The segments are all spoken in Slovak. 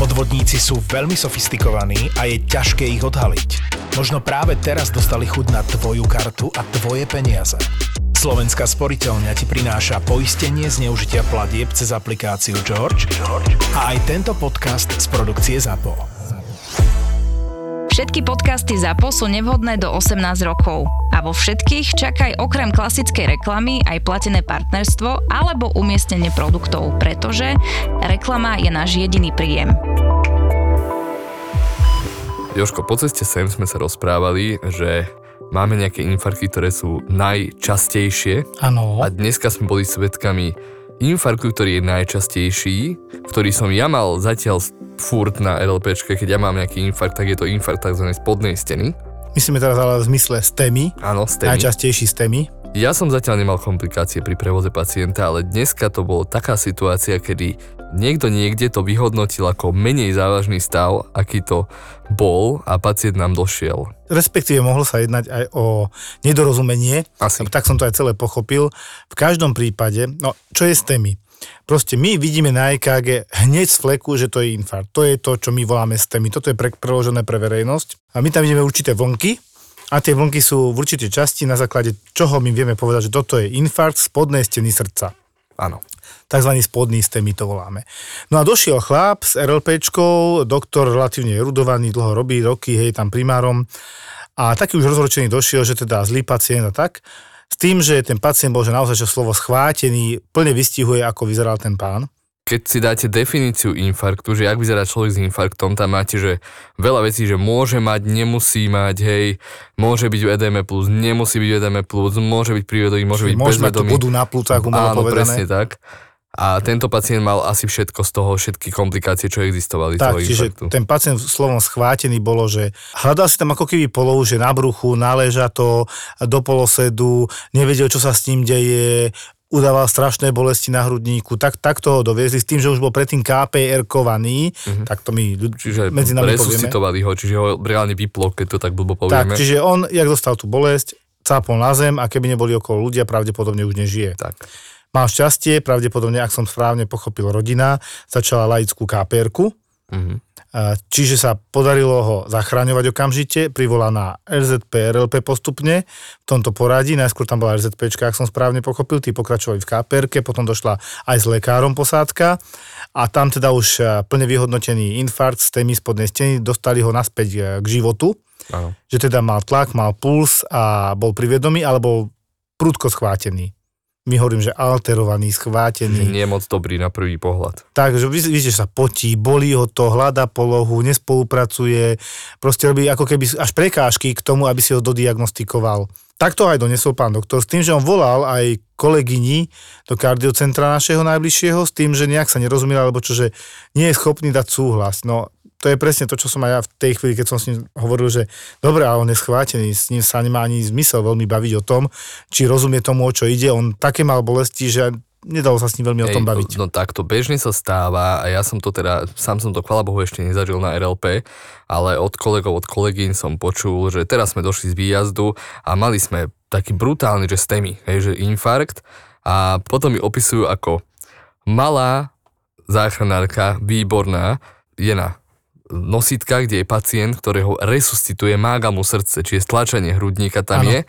Podvodníci sú veľmi sofistikovaní a je ťažké ich odhaliť. Možno práve teraz dostali chud na tvoju kartu a tvoje peniaze. Slovenská sporiteľňa ti prináša poistenie zneužitia platieb cez aplikáciu George, George a aj tento podcast z produkcie ZAPO. Všetky podcasty ZAPO sú nevhodné do 18 rokov. A vo všetkých čakaj okrem klasickej reklamy aj platené partnerstvo alebo umiestnenie produktov, pretože reklama je náš jediný príjem. Joško, po ceste sem sme sa rozprávali, že máme nejaké infarkty, ktoré sú najčastejšie. Áno. A dneska sme boli svedkami infarktu, ktorý je najčastejší, ktorý som ja mal zatiaľ furt na LPčke, keď ja mám nejaký infarkt, tak je to infarkt tzv. spodnej steny. Myslíme teraz ale v zmysle STEMI, Áno, steny. najčastejší STEMI. Ja som zatiaľ nemal komplikácie pri prevoze pacienta, ale dneska to bolo taká situácia, kedy niekto niekde to vyhodnotil ako menej závažný stav, aký to bol a pacient nám došiel. Respektíve mohlo sa jednať aj o nedorozumenie, Asi. tak som to aj celé pochopil. V každom prípade, no čo je STEMI? Proste my vidíme na EKG hneď z fleku, že to je infarkt. To je to, čo my voláme STEMI. Toto je pre, preložené pre verejnosť. A my tam vidíme určité vlnky, a tie vlnky sú v určitej časti, na základe čoho my vieme povedať, že toto je infarkt spodnej steny srdca. Áno. Tzv. spodný stem, my to voláme. No a došiel chlap s RLPčkou, doktor relatívne erudovaný, dlho robí, roky, hej, tam primárom. A taký už rozhorčený došiel, že teda zlý pacient a tak. S tým, že ten pacient bol, že naozaj že slovo schvátený, plne vystihuje, ako vyzeral ten pán. Keď si dáte definíciu infarktu, že ak vyzerá človek s infarktom, tam máte, že veľa vecí, že môže mať, nemusí mať, hej, môže byť v edeme plus, nemusí byť v edeme plus, môže byť prívedový, môže byť Môže mať bezvedomý. vodu na plúcach, Áno, presne povedané. tak. A tento pacient mal asi všetko z toho, všetky komplikácie, čo existovali Tak, čiže infarktu. ten pacient slovom schvátený bolo, že hľadal si tam ako keby polov, že na bruchu, náleža to, do polosedu, nevedel, čo sa s ním deje, udával strašné bolesti na hrudníku, tak, tak toho doviezli s tým, že už bol predtým KPR-kovaný, tak to my. Čiže medzi nami povieme. ho, čiže ho reálne vyplo, keď to tak blbo Tak, povieme. čiže on, jak dostal tú bolesť, cápol na zem a keby neboli okolo ľudia, pravdepodobne už nežije. tak. Mal šťastie, pravdepodobne, ak som správne pochopil rodina, začala laickú KPR-ku, Mhm. A Čiže sa podarilo ho zachraňovať okamžite, privolaná RZP, RLP postupne v tomto poradí. Najskôr tam bola RZP, ak som správne pochopil, tí pokračovali v KPR, potom došla aj s lekárom posádka a tam teda už eh, plne vyhodnotený infarkt z témy spodnej steny, dostali ho naspäť eh, k životu, Áno. že teda mal tlak, mal puls a bol privedomý, alebo prudko schvátený. My hovorím, že alterovaný, schvátený. nie je moc dobrý na prvý pohľad. Takže vidíte, že sa potí, bolí ho to, hľada polohu, nespolupracuje, proste robí ako keby až prekážky k tomu, aby si ho dodiagnostikoval. Takto aj donesol pán doktor, s tým, že on volal aj kolegyni do kardiocentra našeho najbližšieho, s tým, že nejak sa nerozumiel, alebo čo, že nie je schopný dať súhlas. No, to je presne to, čo som aj ja v tej chvíli, keď som s ním hovoril, že dobre, ale on je schvátený, s ním sa nemá ani zmysel veľmi baviť o tom, či rozumie tomu, o čo ide. On také mal bolesti, že nedalo sa s ním veľmi o tom Hej, baviť. No takto bežne sa stáva a ja som to teda, sám som to chvala Bohu ešte nezažil na RLP, ale od kolegov, od kolegyň som počul, že teraz sme došli z výjazdu a mali sme taký brutálny, že STEMI, hej, že infarkt a potom mi opisujú ako malá záchranárka, výborná, je na nositka, kde je pacient, ktorého resuscituje, mága mu srdce, čiže stlačenie hrudníka tam Áno. je,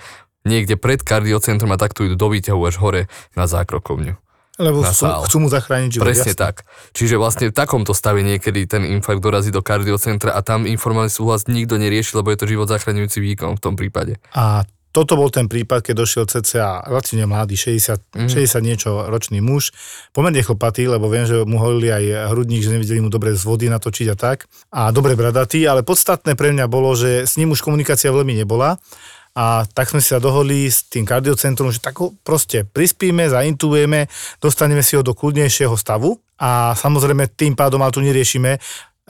niekde pred kardiocentrom a takto idú do výťahu až hore na zákrokovňu. Lebo na chcú, sál. chcú mu zachrániť život. Presne jasné. tak. Čiže vlastne v takomto stave niekedy ten infarkt dorazí do kardiocentra a tam informovaný súhlas nikto nerieši, lebo je to život zachraňujúci výkon v tom prípade. A toto bol ten prípad, keď došiel cca relatívne mladý, 60, Mhm. 60 niečo ročný muž, pomerne chlpatý, lebo viem, že mu holili aj hrudník, že nevideli mu dobre z vody natočiť a tak. A dobre bradatý, ale podstatné pre mňa bolo, že s ním už komunikácia veľmi nebola. A tak sme sa dohodli s tým kardiocentrum, že tak ho proste prispíme, zaintubujeme, dostaneme si ho do kľudnejšieho stavu a samozrejme tým pádom, ale tu neriešime,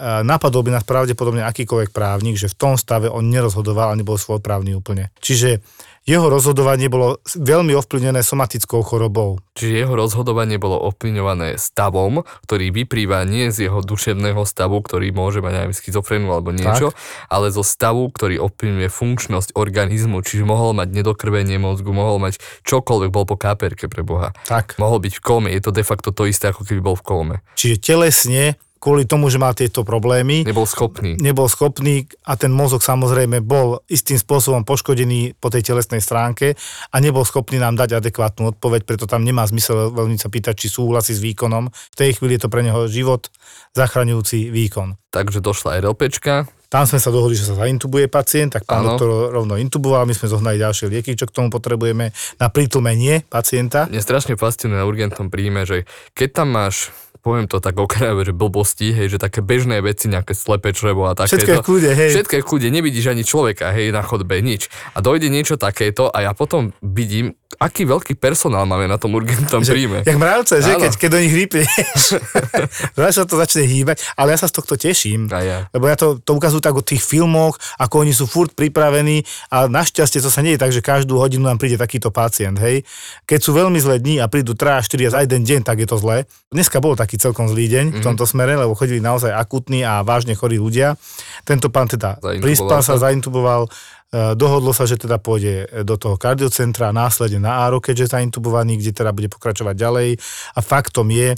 napadol by nás pravdepodobne akýkoľvek právnik, že v tom stave on nerozhodoval a nebol svojprávny úplne. Čiže jeho rozhodovanie bolo veľmi ovplyvnené somatickou chorobou. Čiže jeho rozhodovanie bolo ovplyvňované stavom, ktorý vyprýva nie z jeho duševného stavu, ktorý môže mať aj schizofrénu alebo niečo, ale zo stavu, ktorý ovplyvňuje funkčnosť organizmu, čiže mohol mať nedokrvenie mozgu, mohol mať čokoľvek, bol po káperke pre Boha. Tak. Mohol byť v kóme, je to de facto to isté, ako keby bol v kóme. Čiže telesne kvôli tomu, že mal tieto problémy, Nebol schopný. nebol schopný a ten mozog samozrejme bol istým spôsobom poškodený po tej telesnej stránke a nebol schopný nám dať adekvátnu odpoveď, preto tam nemá zmysel veľmi sa pýtať, či súhlasí s výkonom. V tej chvíli je to pre neho život zachraňujúci výkon. Takže došla RLPčka, Tam sme sa dohodli, že sa zaintubuje pacient, tak pán Áno. doktor rovno intuboval, my sme zohnali ďalšie lieky, čo k tomu potrebujeme na prítlmenie pacienta. Mne strašne fascinuje na urgentnom príjme, že keď tam máš poviem to tak okrajové, že blbosti, hej, že také bežné veci, nejaké slepé črevo a takéto. Všetko je kľude, hej. Všetko je kľude, nevidíš ani človeka, hej, na chodbe, nič. A dojde niečo takéto a ja potom vidím, aký veľký personál máme na tom urgentnom príjme. Jak mravce, že Áno. keď, keď do nich rýpneš, sa to začne hýbať, ale ja sa z tohto teším. A ja. Lebo ja to, to ukazujú tak o tých filmoch, ako oni sú furt pripravení a našťastie to sa nie je tak, že každú hodinu nám príde takýto pacient, hej. Keď sú veľmi zlé dni a prídu 3 4 za jeden deň, tak je to zlé. Dneska bol taký celkom zlý deň Mhm. v tomto smere, lebo chodili naozaj akutní a vážne chorí ľudia. Tento pán teda prispal sa, zaintuboval, e, dohodlo sa, že teda pôjde do toho kardiocentra následne na Áro, keďže zaintubovaný, kde teda bude pokračovať ďalej. A faktom je,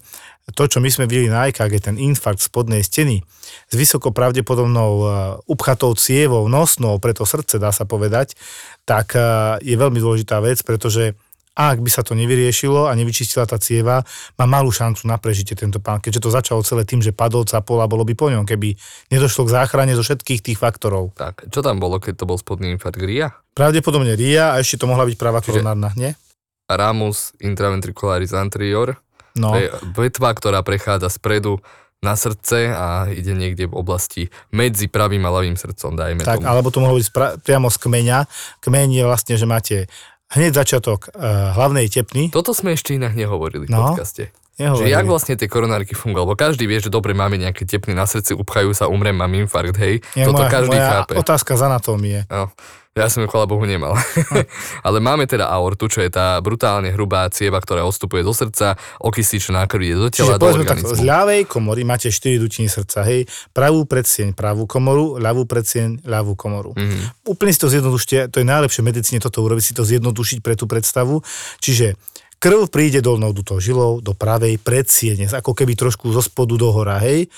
to, čo my sme videli na EKG, ten infarkt spodnej steny s vysoko pravdepodobnou e, upchatou cievou, nosnou, preto srdce dá sa povedať, tak e, je veľmi dôležitá vec, pretože ak by sa to nevyriešilo a nevyčistila tá cieva, má malú šancu na prežitie tento pán, keďže to začalo celé tým, že padol capol a bolo by po ňom, keby nedošlo k záchrane zo všetkých tých faktorov. Tak, čo tam bolo, keď to bol spodný infarkt RIA? Pravdepodobne RIA a ešte to mohla byť práva koronárna, nie? Ramus intraventricularis anterior. No, To je vetva, ktorá prechádza spredu na srdce a ide niekde v oblasti medzi pravým a ľavým srdcom, dajme tak, tomu. alebo to mohlo byť spra- priamo z kmeňa. Kmeň je vlastne, že máte hneď začiatok uh, hlavnej tepny. Toto sme ešte inak nehovorili v No, podcaste. Nehovorili. Že jak vlastne tie koronárky fungujú, lebo každý vie, že dobre, máme nejaké tepny na srdci, upchajú sa, umrem, mám infarkt, hej. Je Toto moja, každý moja chápe. otázka z anatómie. No, ja som ju, chvála Bohu, nemal. Ale máme teda aortu, čo je tá brutálne hrubá cieva, ktorá odstupuje do srdca, okysličená krv ide do tela, Čiže do tak, z organizmu. ľavej komory máte 4 dutiny srdca, hej, pravú predsieň, pravú komoru, ľavú predsieň, ľavú komoru. Mhm. Úplne si to zjednodušte, to je najlepšie v medicíne toto urobiť, si to zjednodušiť pre tú predstavu. Čiže krv príde dolnou dutou žilou do pravej predsiene, ako keby trošku zo spodu do hora, hej.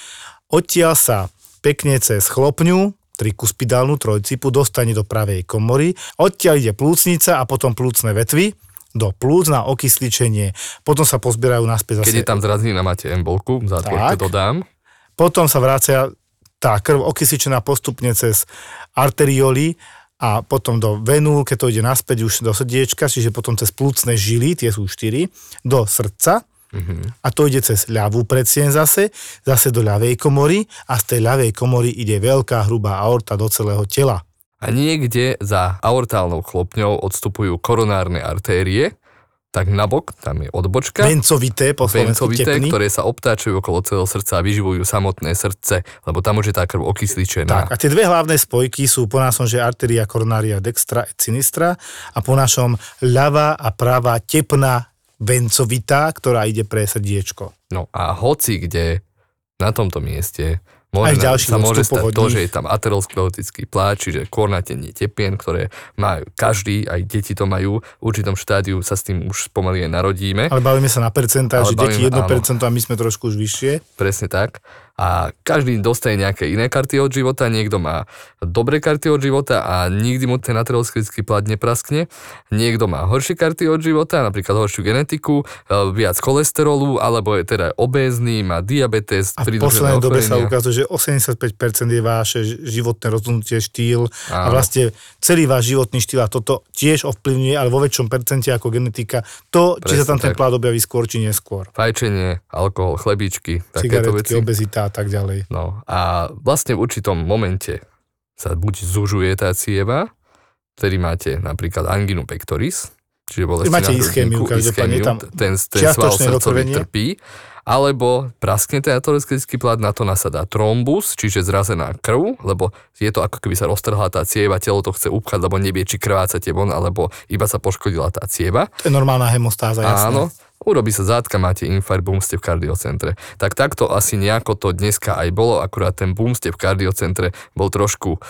Odtiaľ sa pekne cez chlopňu, trikuspidálnu trojcipu, dostane do pravej komory, odtiaľ ide plúcnica a potom plúcne vetvy, do plúc na okysličenie. Potom sa pozbierajú naspäť zase Keď je tam zrazenina, máte embolku, v zátvorke dodám. potom sa vracia tá krv okysličená postupne cez arterioly a potom do venúl, keď to ide naspäť už do srdiečka, čiže potom cez plúcne žily, tie sú štyri, do srdca Mhm. a to ide cez ľavú predsien zase, zase do ľavej komory a z tej ľavej komory ide veľká hrubá aorta do celého tela. A niekde za aortálnou chlopňou odstupujú koronárne artérie, tak nabok, tam je odbočka, Vencovité, po vencovité, tepny. ktoré sa obtáčajú okolo celého srdca a vyživujú samotné srdce, lebo tam už je tá krv okysličená. Tak, a tie dve hlavné spojky sú po našom, že arteria coronaria dextra et sinistra a po našom ľavá a pravá tepná vencovitá, ktorá ide pre srdiečko. No a hoci kde na tomto mieste Aj môže, ďalších sa môže stať to, že je tam aterosklerotický pláč, čiže kôrnatenie tepien, ktoré majú každý, aj deti to majú, v určitom štádiu sa s tým už pomaly aj narodíme. Ale bavíme sa na percentá, Ale že deti bavíme- 1% a my sme trošku už vyššie. Presne tak. A každý dostane nejaké iné karty od života, niekto má dobré karty od života a nikdy mu ten aterosklerotický plát nepraskne. Niekto má horšie karty od života, napríklad horšiu genetiku, e, viac cholesterolu, alebo je teda obézny, má diabetes, A v poslednej dobe sa ukazuje, že 85% je vaše životné rozhodnutie, štýl a Áno. vlastne celý váš životný štýl a toto tiež ovplyvňuje, ale vo väčšom percente ako genetika, to, či sa Presne tam ten plát objaví skôr, či neskôr. Fajčenie, alkohol, chlebičky, Cigaretky, obezita a tak ďalej. No a vlastne v určitom momente sa buď zužuje tá cieva, vtedy máte napríklad anginu pectoris, čiže bolesti Máte na ischémiu, ischémiu, ten, ten sval srdcový trpí, alebo praskne ten aterosklerotický plát, na to nasadá trombus, čiže zrazená krv, lebo je to ako keby sa roztrhla tá cieva, telo to chce upchať, lebo nevie, či krvácate von, alebo iba sa poškodila tá cieva. To je normálna hemostáza, jasné. Áno, urobí sa zátka, máte infarkt, boom, ste v kardiocentre. Tak takto asi nejako to dneska aj bolo, akurát ten boom, ste v kardiocentre bol trošku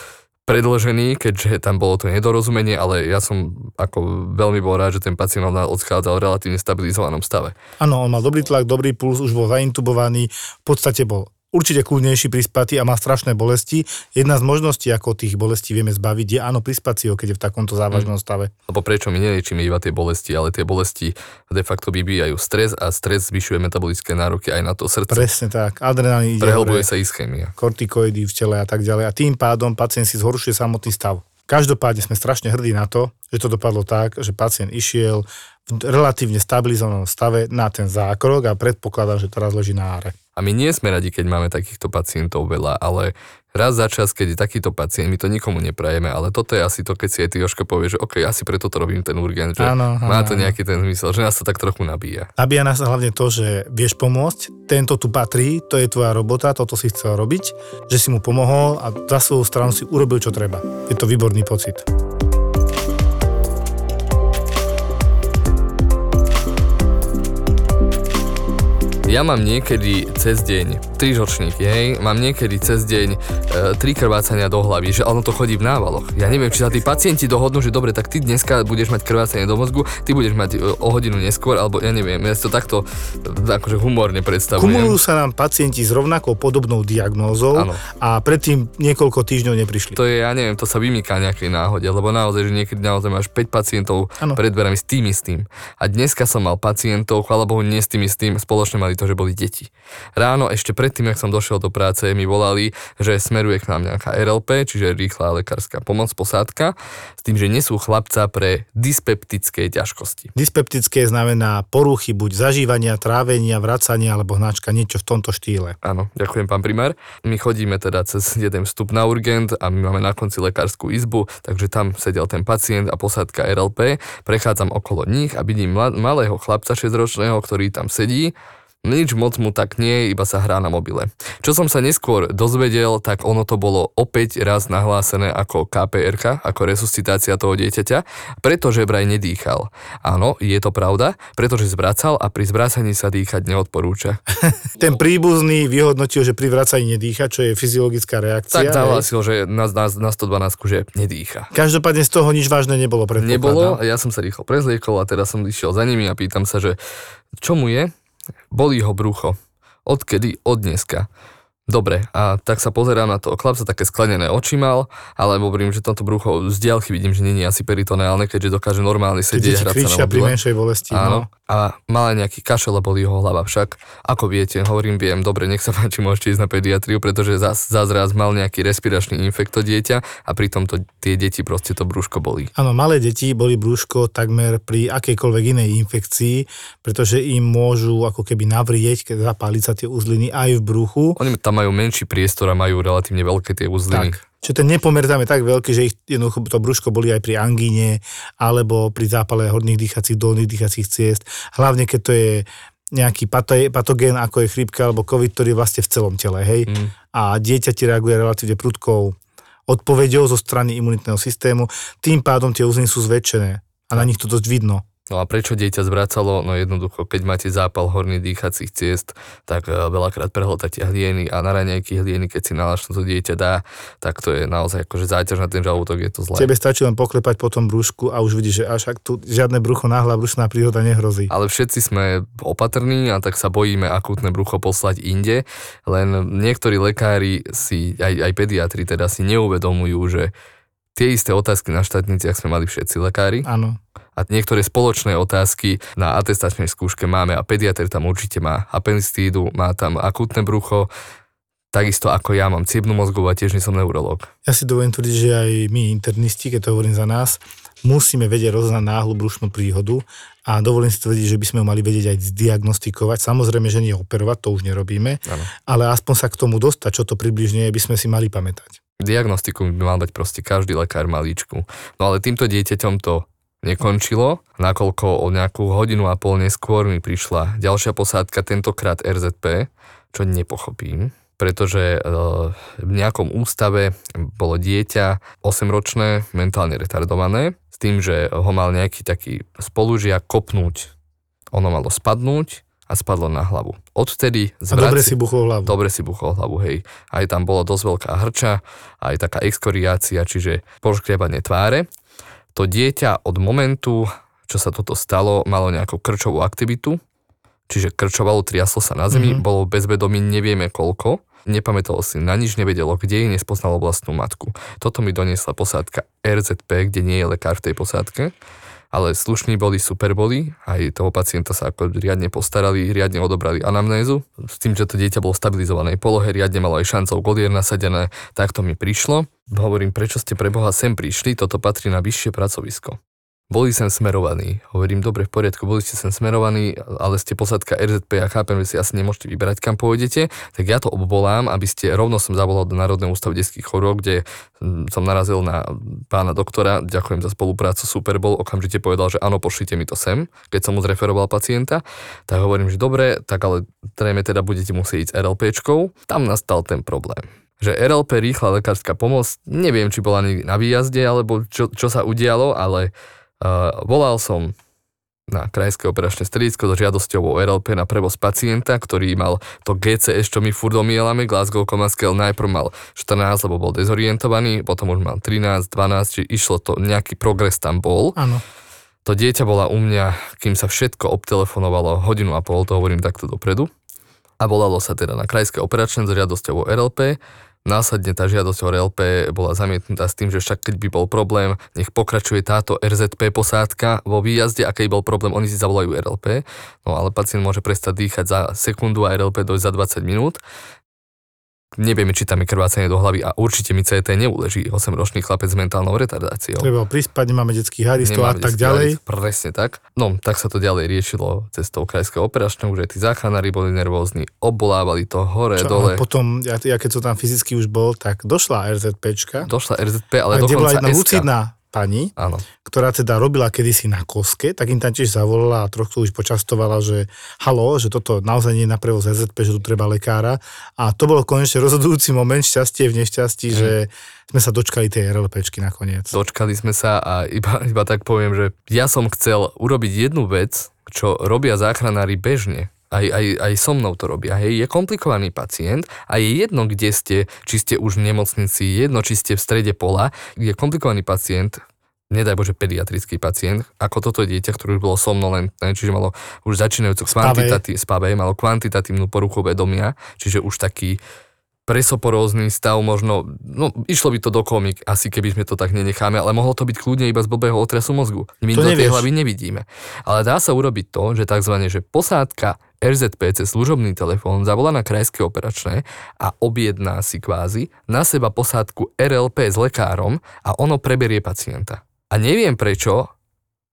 predlžený, keďže tam bolo to nedorozumenie, ale ja som ako veľmi bol rád, že ten pacient od- odchádzal v relatívne stabilizovanom stave. Áno, on mal dobrý tlak, dobrý puls, už bol zaintubovaný, v podstate bol určite kľudnejší, prispatý a má strašné bolesti. Jedna z možností, ako tých bolestí vieme zbaviť, je áno, prispať si ho, keď je v takomto závažnom stave. Lebo prečo my neliečíme iba tie bolesti, ale tie bolesti de facto vybijajú stres a stres zvyšuje metabolické nároky aj na to srdce. Presne tak. Adrenalín ide Prehlbuje sa ischémia. kortikoidy v tele a tak ďalej. A tým pádom pacient si zhoršuje samotný stav. Každopádne sme strašne hrdí na to, že to dopadlo tak, že pacient išiel v relatívne stabilizovanom stave na ten zákrok a predpokladám, že teraz leží na áre. A my nie sme radi, keď máme takýchto pacientov veľa, ale raz za čas, keď je takýto pacient, my to nikomu neprajeme, ale toto je asi to, keď si aj ty Joško povie, že OK, asi preto to robím ten urgent, že Áno, áno, má to nejaký ten zmysel, že nás to tak trochu nabíja. Nabíja nás hlavne to, že vieš pomôcť, tento tu patrí, to je tvoja robota, toto si chcel robiť, že si mu pomohol a za svoju stranu si urobil, čo treba. Je to výborný pocit. Ja mám niekedy cez deň, tri ročníky, hej, mám niekedy cez deň e, tri krvácania do hlavy, že ono to chodí v návaloch. Ja neviem, či sa tí pacienti dohodnú, že dobre, tak ty dneska budeš mať krvácanie do mozgu, ty budeš mať e, o hodinu neskôr, alebo ja neviem, ja si to takto e, akože humorne predstavujem. Kumulujú sa nám pacienti s rovnakou podobnou diagnózou Áno. a predtým niekoľko týždňov neprišli. To je, ja neviem, to sa vymýka nejakej náhode, lebo naozaj, že niekedy naozaj máš 5 pacientov Áno. pred dverami s tým istým. A dneska som mal pacientov, chvála Bohu, nie s tým istým, spoločne mali to, že boli deti. Ráno, ešte predtým, ak som došiel do práce, mi volali, že smeruje k nám nejaká RLP, čiže rýchla lekárska pomoc, posádka, s tým, že nesú chlapca pre dyspeptické ťažkosti. Dyspeptické znamená poruchy buď zažívania, trávenia, vracania alebo hnačka, niečo v tomto štýle. Áno, ďakujem pán primár. My chodíme teda cez jeden vstup na urgent a my máme na konci lekárskú izbu, takže tam sedel ten pacient a posádka RLP. Prechádzam okolo nich a vidím malého chlapca 6-ročného, ktorý tam sedí. Nič moc mu tak nie, iba sa hrá na mobile. Čo som sa neskôr dozvedel, tak ono to bolo opäť raz nahlásené ako KPR, ako resuscitácia toho dieťaťa, pretože vraj nedýchal. Áno, je to pravda, pretože zvracal a pri zvracaní sa dýchať neodporúča. Ten príbuzný vyhodnotil, že pri vracaní nedýcha, čo je fyziologická reakcia. Tak hej. zahlásil, že na, na, na 112, že nedýcha. Každopádne z toho nič vážne nebolo. Nebolo, a ja som sa rýchlo prezliekol a teraz som išiel za nimi a pýtam sa, že čo mu je? Bolí ho brucho. Odkedy? Od dneska. Dobre, a tak sa pozerám na toho chlapca, také sklenené oči mal, ale hovorím, že toto brucho z diaľky vidím, že je asi peritoneálne, keďže dokáže normálne Keď sedieť, deti hrať sa na pri menšej bolesti. Áno. No. A mal aj nejaký kašel a boli jeho hlava však. Ako viete, hovorím, viem, dobre, nech sa páči, môžete ísť na pediatriu, pretože zás, zás raz mal nejaký respiračný infekt to dieťa a pritom to, tie deti proste to brúško bolí. Áno, malé deti boli brúško takmer pri akejkoľvek inej infekcii, pretože im môžu ako keby navrieť, keď zapáliť sa tie uzliny aj v bruchu. Oni tam majú menší priestor a majú relatívne veľké tie uzliny. Tak. Čiže ten nepomer tam je tak veľký, že ich jednoducho to brúško boli aj pri angíne alebo pri zápale horných dýchacích, dolných dýchacích ciest. Hlavne keď to je nejaký pato- patogén, ako je chrípka alebo COVID, ktorý je vlastne v celom tele, hej. Mm. A dieťa ti reaguje relatívne prudkou odpoveďou zo strany imunitného systému, tým pádom tie uzliny sú zväčšené a na nich to dosť vidno. No a prečo dieťa zvracalo? No jednoducho, keď máte zápal horných dýchacích ciest, tak e, veľakrát prehltáte hlieny a na raňajky hlieny, keď si nalašnú to dieťa dá, tak to je naozaj akože záťaž na ten žalúdok, je to zlé. Tebe stačí len poklepať po tom brúšku a už vidíš, že až ak tu žiadne brucho náhla brušná príhoda nehrozí. Ale všetci sme opatrní a tak sa bojíme akútne brucho poslať inde, len niektorí lekári si, aj, aj pediatri teda si neuvedomujú, že tie isté otázky na štátniciach sme mali všetci lekári Áno. a niektoré spoločné otázky na atestačnej skúške máme a pediatr tam určite má appendicídu, má tam akútne brucho, takisto ako ja mám ciebnú mozgovú a tiež nie som neurolog. Ja si dovolím tvrdiť, že aj my internisti, keď to hovorím za nás, musíme vedieť rozoznať náhlu brušnú príhodu a dovolím si tvrdiť, že by sme ju mali vedieť aj zdiagnostikovať. Samozrejme, že nie operovať, to už nerobíme, Áno. ale aspoň sa k tomu dostať, čo to približne je, by sme si mali pamätať. Diagnostiku by mal dať proste každý lekár malíčku. No ale týmto dieťaťom to nekončilo, nakoľko o nejakú hodinu a pol neskôr mi prišla ďalšia posádka, tentokrát RZP, čo nepochopím, pretože e, v nejakom ústave bolo dieťa 8-ročné, mentálne retardované, s tým, že ho mal nejaký taký spolužiak kopnúť. Ono malo spadnúť a spadlo na hlavu. Odvtedy A dobre zvraci- si buchol hlavu. dobre si buchol hlavu, hej. Aj tam bola dosť veľká hrča, aj taká exkoriácia, čiže poškriebanie tváre. To dieťa od momentu, čo sa toto stalo, malo nejakú krčovú aktivitu, čiže krčovalo, triaslo sa na zemi, Mhm. mm-hmm. bolo bezvedomí nevieme koľko, nepamätalo si, na nič nevedelo, kde je, nespoznalo vlastnú matku. Toto mi doniesla posádka RZP, kde nie je lekár v tej posádke, ale slušní boli, super boli, aj toho pacienta sa ako riadne postarali, riadne odobrali anamnézu, s tým, že to dieťa bolo v stabilizovanej polohe, riadne malo aj šancov golier nasadené, tak to mi prišlo. Hovorím, prečo ste pre Boha sem prišli, toto patrí na vyššie pracovisko. Boli sem smerovaní. Hovorím, dobre, v poriadku, boli ste sem smerovaní, ale ste posádka RZP a chápem, že si asi nemôžete vyberať, kam pôjdete, tak ja to obvolám, aby ste, rovno som zavolal do Národného ústavu detských chorôb, kde mm, som narazil na pána doktora, ďakujem za spoluprácu, super bol, okamžite povedal, že áno, pošlite mi to sem, keď som mu zreferoval pacienta, tak hovorím, že dobre, tak ale zrejme teda budete musieť ísť RLPčkou, tam nastal ten problém že RLP, rýchla lekárska pomoc, neviem, či bola na výjazde, alebo čo, čo sa udialo, ale volal som na krajské operačné stredisko so žiadosťou o RLP na prevoz pacienta, ktorý mal to GCS, čo my furt omielame, Glasgow Coma Scale najprv mal 14, lebo bol dezorientovaný, potom už mal 13, 12, či išlo to, nejaký progres tam bol. Áno. To dieťa bola u mňa, kým sa všetko obtelefonovalo hodinu a pol, to hovorím takto dopredu. A volalo sa teda na krajské operačné s žiadosťou o RLP. Následne tá žiadosť o RLP bola zamietnutá s tým, že však keď by bol problém, nech pokračuje táto RZP posádka vo výjazde a keď bol problém, oni si zavolajú RLP. No ale pacient môže prestať dýchať za sekundu a RLP dojsť za 20 minút. Nevieme, či tam je krvácanie do hlavy a určite mi CT neuleží 8-ročný chlapec s mentálnou retardáciou. Treba prispať, nemáme detských haristov a tak ďalej. haris, Presne tak. No, tak sa to ďalej riešilo cestou krajského operačného, už aj tí záchranári boli nervózni, obvolávali to hore, Čo, dole. potom, ja, ja keď som tam fyzicky už bol, tak došla RZPčka, Došla RZP, ale bola dokonca jedna SK. lucidná pani, Áno. ktorá teda robila kedysi na koske, tak im tam tiež zavolala a trochu už počastovala, že halo, že toto naozaj nie je na prevoz RZP, že tu treba lekára. A to bol konečne rozhodujúci moment, šťastie v nešťastí, Mhm. že sme sa dočkali tej RLPčky nakoniec. Dočkali sme sa a iba, iba tak poviem, že ja som chcel urobiť jednu vec, čo robia záchranári bežne. Aj, aj, aj so mnou to robia. Hej, je komplikovaný pacient a je jedno, kde ste, či ste už v nemocnici, jedno, či ste v strede pola, je komplikovaný pacient, nedaj Bože pediatrický pacient, ako toto dieťa, ktoré už bolo somnolentné, čiže malo už začínajúcu kvantitati- spavé, malo kvantitatívnu poruchu vedomia, čiže už taký presoporózny stav možno, no išlo by to do komik, asi keby sme to tak nenecháme, ale mohlo to byť kľudne iba z blbého otrasu mozgu. My To do tej hlavy nevidíme. Ale dá sa urobiť to, že tzv. že posádka RZP cez služobný telefón zavolá na krajské operačné a objedná si kvázi na seba posádku RLP s lekárom a ono preberie pacienta. A neviem prečo,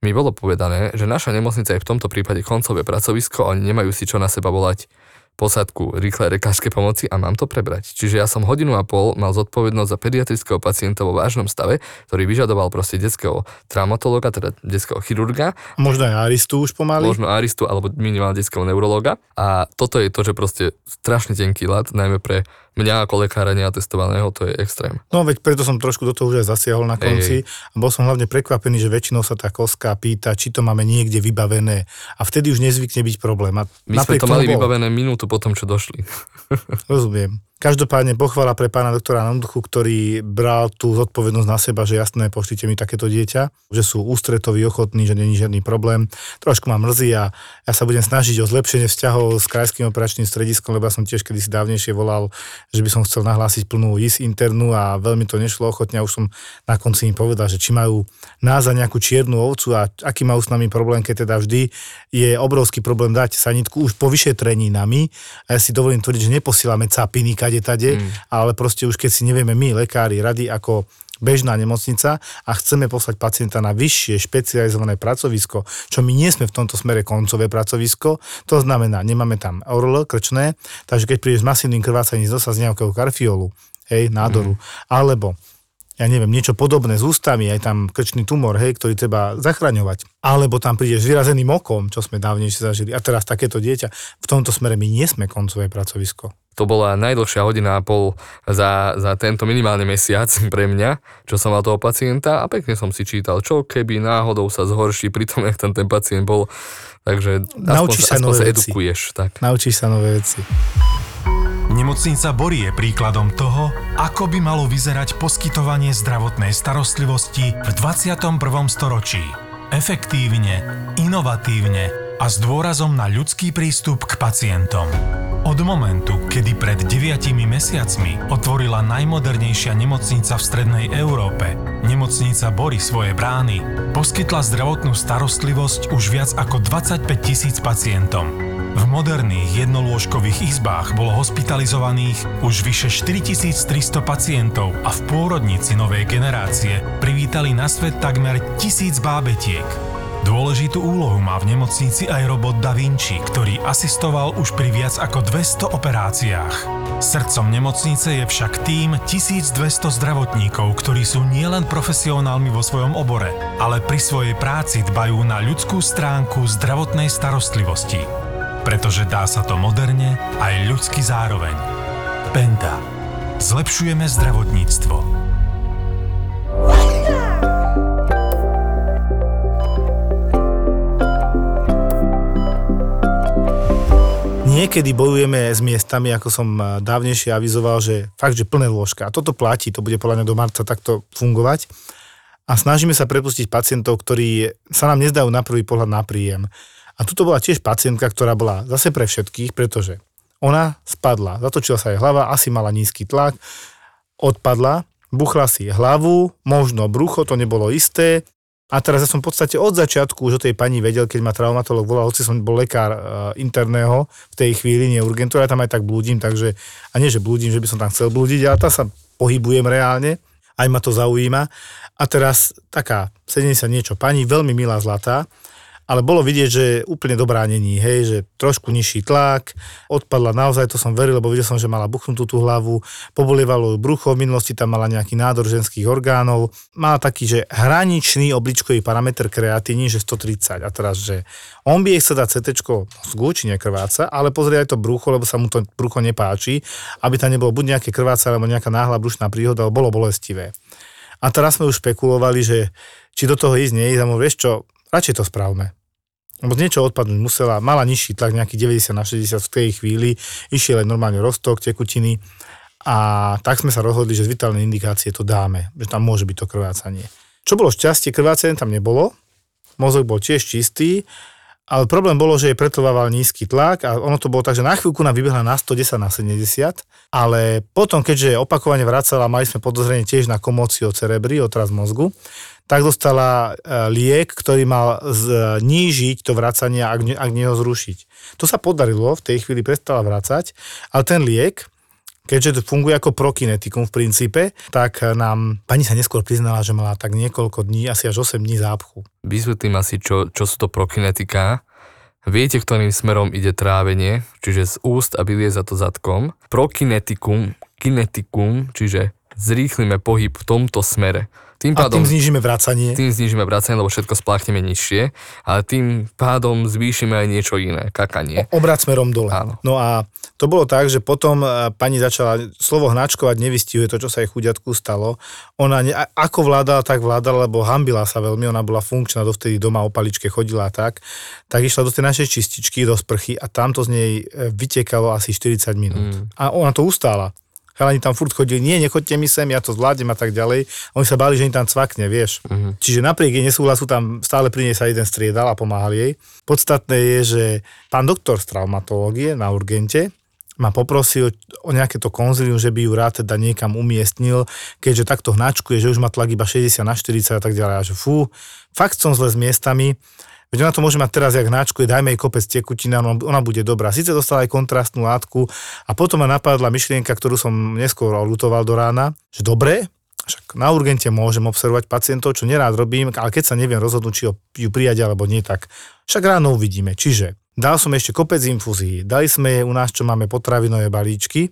mi bolo povedané, že naša nemocnica je v tomto prípade koncové pracovisko a oni nemajú si čo na seba volať posádku rýchlej lekárskej pomoci a mám to prebrať. Čiže ja som hodinu a pol mal zodpovednosť za pediatrického pacienta vo vážnom stave, ktorý vyžadoval proste detského traumatologa, teda detského chirurga, Možno aj Aristu už pomaly. možno aristu alebo minimálne detského neurologa. A toto je to, že proste strašne tenký lat, najmä pre mňa ako lekára neatestovaného, to je extrém. No veď preto som trošku do toho už aj zasiahol na konci a bol som hlavne prekvapený, že väčšinou sa tá koska pýta, či to máme niekde vybavené a vtedy už nezvykne byť problém. A My sme to mali bol. vybavené minútu po tom, čo došli. Rozumiem. Každopádne pochvala pre pána doktora Nanduchu, ktorý bral tú zodpovednosť na seba, že jasné, pošlite mi takéto dieťa, že sú ústretoví, ochotní, že není žiadny problém. Trošku ma mrzí a ja sa budem snažiť o zlepšenie vzťahov s krajským operačným strediskom, lebo ja som tiež kedysi dávnejšie volal, že by som chcel nahlásiť plnú IS internú a veľmi to nešlo ochotne. A už som na konci im povedal, že či majú nás za nejakú čiernu ovcu a aký majú s nami problém, keď teda vždy je obrovský problém dať sanitku už po vyšetrení nami. A ja si dovolím tvrdiť, že neposielame capiny kade tade, mm. ale proste už keď si nevieme my, lekári, rady ako bežná nemocnica a chceme poslať pacienta na vyššie špecializované pracovisko, čo my nie sme v tomto smere koncové pracovisko, to znamená, nemáme tam ORL, krčné, takže keď prídeš s masívnym krvácaním z nosa z nejakého karfiolu, hej, nádoru, alebo ja neviem, niečo podobné s ústami, aj tam krčný tumor, hej, ktorý treba zachraňovať. Alebo tam prídeš s vyrazeným okom, čo sme dávnejšie zažili. A teraz takéto dieťa. V tomto smere my nie sme koncové pracovisko. To bola najdlhšia hodina a pol za, za tento minimálny mesiac pre mňa, čo som mal toho pacienta a pekne som si čítal, čo keby náhodou sa zhorší pri tom, jak ten, ten pacient bol. Takže aspoň, Naučíš sa aspoň nové sa veci. edukuješ. Tak. Naučíš sa nové veci. Nemocnica Bory je príkladom toho, ako by malo vyzerať poskytovanie zdravotnej starostlivosti v 21. storočí. Efektívne, inovatívne a s dôrazom na ľudský prístup k pacientom. Od momentu, kedy pred 9 mesiacmi otvorila najmodernejšia nemocnica v strednej Európe, nemocnica Bory svoje brány, poskytla zdravotnú starostlivosť už viac ako 25 tisíc pacientom. V moderných jednolôžkových izbách bolo hospitalizovaných už vyše 4300 pacientov a v pôrodnici novej generácie privítali na svet takmer tisíc bábetiek. Dôležitú úlohu má v nemocnici aj robot Da Vinci, ktorý asistoval už pri viac ako 200 operáciách. Srdcom nemocnice je však tým 1200 zdravotníkov, ktorí sú nielen profesionálmi vo svojom obore, ale pri svojej práci dbajú na ľudskú stránku zdravotnej starostlivosti. Pretože dá sa to moderne aj ľudsky zároveň. Penta. Zlepšujeme zdravotníctvo. Niekedy bojujeme s miestami, ako som eh, dávnejšie avizoval, že fakt, že plné lôžka. A toto platí, to bude podľa mňa do marca takto fungovať. A snažíme sa prepustiť pacientov, ktorí sa nám nezdajú na prvý pohľad na príjem. A tuto bola tiež pacientka, ktorá bola zase pre všetkých, pretože ona spadla, zatočila sa jej hlava, asi mala nízky tlak, odpadla, buchla si hlavu, možno brucho, to nebolo isté, a teraz ja som v podstate od začiatku už o tej pani vedel, keď ma traumatolog volal, hoci som bol lekár uh, interného v tej chvíli, nie urgentu, ja tam aj tak blúdim, takže, a nie, že blúdim, že by som tam chcel blúdiť, ale tam sa pohybujem reálne, aj ma to zaujíma. A teraz taká 70 niečo pani, veľmi milá zlatá, ale bolo vidieť, že úplne dobrá není, hej, že trošku nižší tlak, odpadla naozaj, to som veril, lebo videl som, že mala buchnutú tú hlavu, pobolievalo brucho, v minulosti tam mala nejaký nádor ženských orgánov, mala taký, že hraničný obličkový parameter kreatíny, že 130 a teraz, že on by jej chcel dať CT mozgu, či nekrváca, ale pozrie aj to brucho, lebo sa mu to brucho nepáči, aby tam nebolo buď nejaké krváca, alebo nejaká náhla brušná príhoda, alebo bolo bolestivé. A teraz sme už špekulovali, že či do toho ísť, neísť, a vieš čo, radšej to správme. Lebo niečo odpadnúť musela, mala nižší tlak, nejaký 90 na 60 v tej chvíli, išiel aj normálne roztok tekutiny a tak sme sa rozhodli, že z vitálnej indikácie to dáme, že tam môže byť to krvácanie. Čo bolo šťastie, krvácanie tam nebolo, mozog bol tiež čistý, ale problém bolo, že jej pretrvával nízky tlak a ono to bolo tak, že na chvíľku nám vybehla na 110 na 70, ale potom, keďže opakovane vracala, mali sme podozrenie tiež na komóciu cerebri, otraz mozgu, tak dostala e, liek, ktorý mal znížiť to vracanie, ak, ak nie ho zrušiť. To sa podarilo, v tej chvíli prestala vracať, ale ten liek, keďže to funguje ako prokinetikum v princípe, tak nám pani sa neskôr priznala, že mala tak niekoľko dní, asi až 8 dní zápchu. Vysvetlím asi, čo, čo sú to prokinetika. Viete, ktorým smerom ide trávenie, čiže z úst a vylieza to zadkom. Prokinetikum, kinetikum, čiže zrýchlime pohyb v tomto smere. Tým pádom, a tým znižíme vracanie. Tým znižíme vracanie, lebo všetko spláchneme nižšie, ale tým pádom zvýšime aj niečo iné, kakanie. Obrad smerom dole. Áno. No a to bolo tak, že potom e, pani začala slovo hnačkovať, nevystihuje to, čo sa jej chudiatku stalo. Ona ne, ako vládala, tak vládala, lebo hambila sa veľmi, ona bola funkčná, dovtedy doma o paličke chodila a tak. Tak išla do tej našej čističky, do sprchy a tamto z nej e, vytekalo asi 40 minút. Mm. A ona to ustála chalani tam furt chodili, nie, nechoďte mi sem, ja to zvládnem a tak ďalej. Oni sa báli, že im tam cvakne, vieš. Uh-huh. Čiže napriek jej nesúhlasu tam stále pri nej sa jeden striedal a pomáhal jej. Podstatné je, že pán doktor z traumatológie na urgente ma poprosil o nejaké to konzilium, že by ju rád teda niekam umiestnil, keďže takto hnačkuje, že už má tlak iba 60 na 40 a tak ďalej. A že fú, fakt som zle s miestami Veď ona to môže mať teraz jak náčku, dajme jej kopec tekutina, ona, bude dobrá. Sice dostala aj kontrastnú látku a potom ma napadla myšlienka, ktorú som neskôr lutoval do rána, že dobre, však na urgente môžem observovať pacientov, čo nerád robím, ale keď sa neviem rozhodnúť, či ju prijať alebo nie, tak však ráno uvidíme. Čiže dal som ešte kopec infúzií, dali sme jej u nás, čo máme potravinové balíčky,